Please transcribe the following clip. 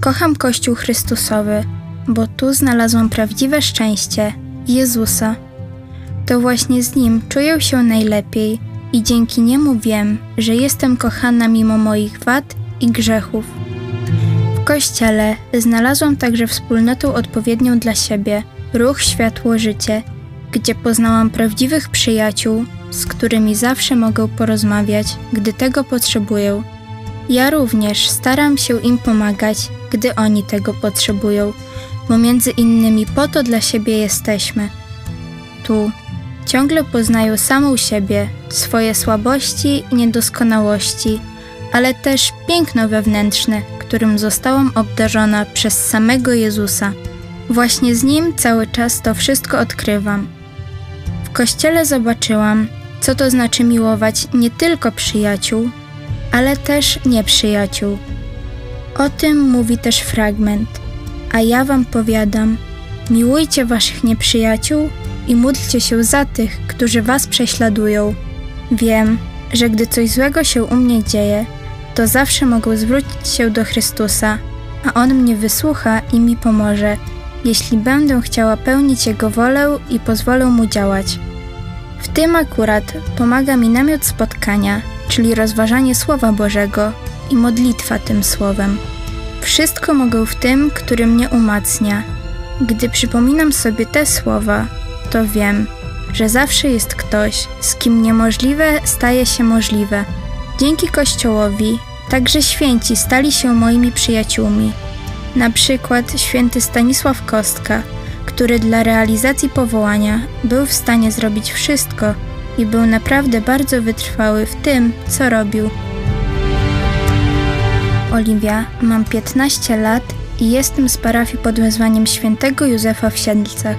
Kocham Kościół Chrystusowy, bo tu znalazłam prawdziwe szczęście Jezusa. To właśnie z Nim czuję się najlepiej i dzięki Niemu wiem, że jestem kochana mimo moich wad i grzechów. W Kościele znalazłam także wspólnotę odpowiednią dla siebie, ruch Światło Życie, gdzie poznałam prawdziwych przyjaciół, z którymi zawsze mogę porozmawiać, gdy tego potrzebuję. Ja również staram się im pomagać, gdy oni tego potrzebują, bo między innymi po to dla siebie jesteśmy. Tu ciągle poznaję samą siebie, swoje słabości i niedoskonałości, ale też piękno wewnętrzne, którym zostałam obdarzona przez samego Jezusa. Właśnie z nim cały czas to wszystko odkrywam. W kościele zobaczyłam, co to znaczy miłować nie tylko przyjaciół, ale też nieprzyjaciół. O tym mówi też fragment. A ja wam powiadam: miłujcie waszych nieprzyjaciół i módlcie się za tych, którzy was prześladują. Wiem, że gdy coś złego się u mnie dzieje, to zawsze mogę zwrócić się do Chrystusa, a On mnie wysłucha i mi pomoże, jeśli będę chciała pełnić Jego wolę i pozwolę Mu działać. W tym akurat pomaga mi namiot spotkania, czyli rozważanie Słowa Bożego i modlitwa tym Słowem. Wszystko mogę w tym, który mnie umacnia. Gdy przypominam sobie te słowa, to wiem, że zawsze jest ktoś, z kim niemożliwe staje się możliwe. Dzięki Kościołowi także święci stali się moimi przyjaciółmi. Na przykład święty Stanisław Kostka, który dla realizacji powołania był w stanie zrobić wszystko i był naprawdę bardzo wytrwały w tym, co robił. Oliwia, mam 15 lat i jestem z parafii pod wezwaniem świętego Józefa w Siedlcach.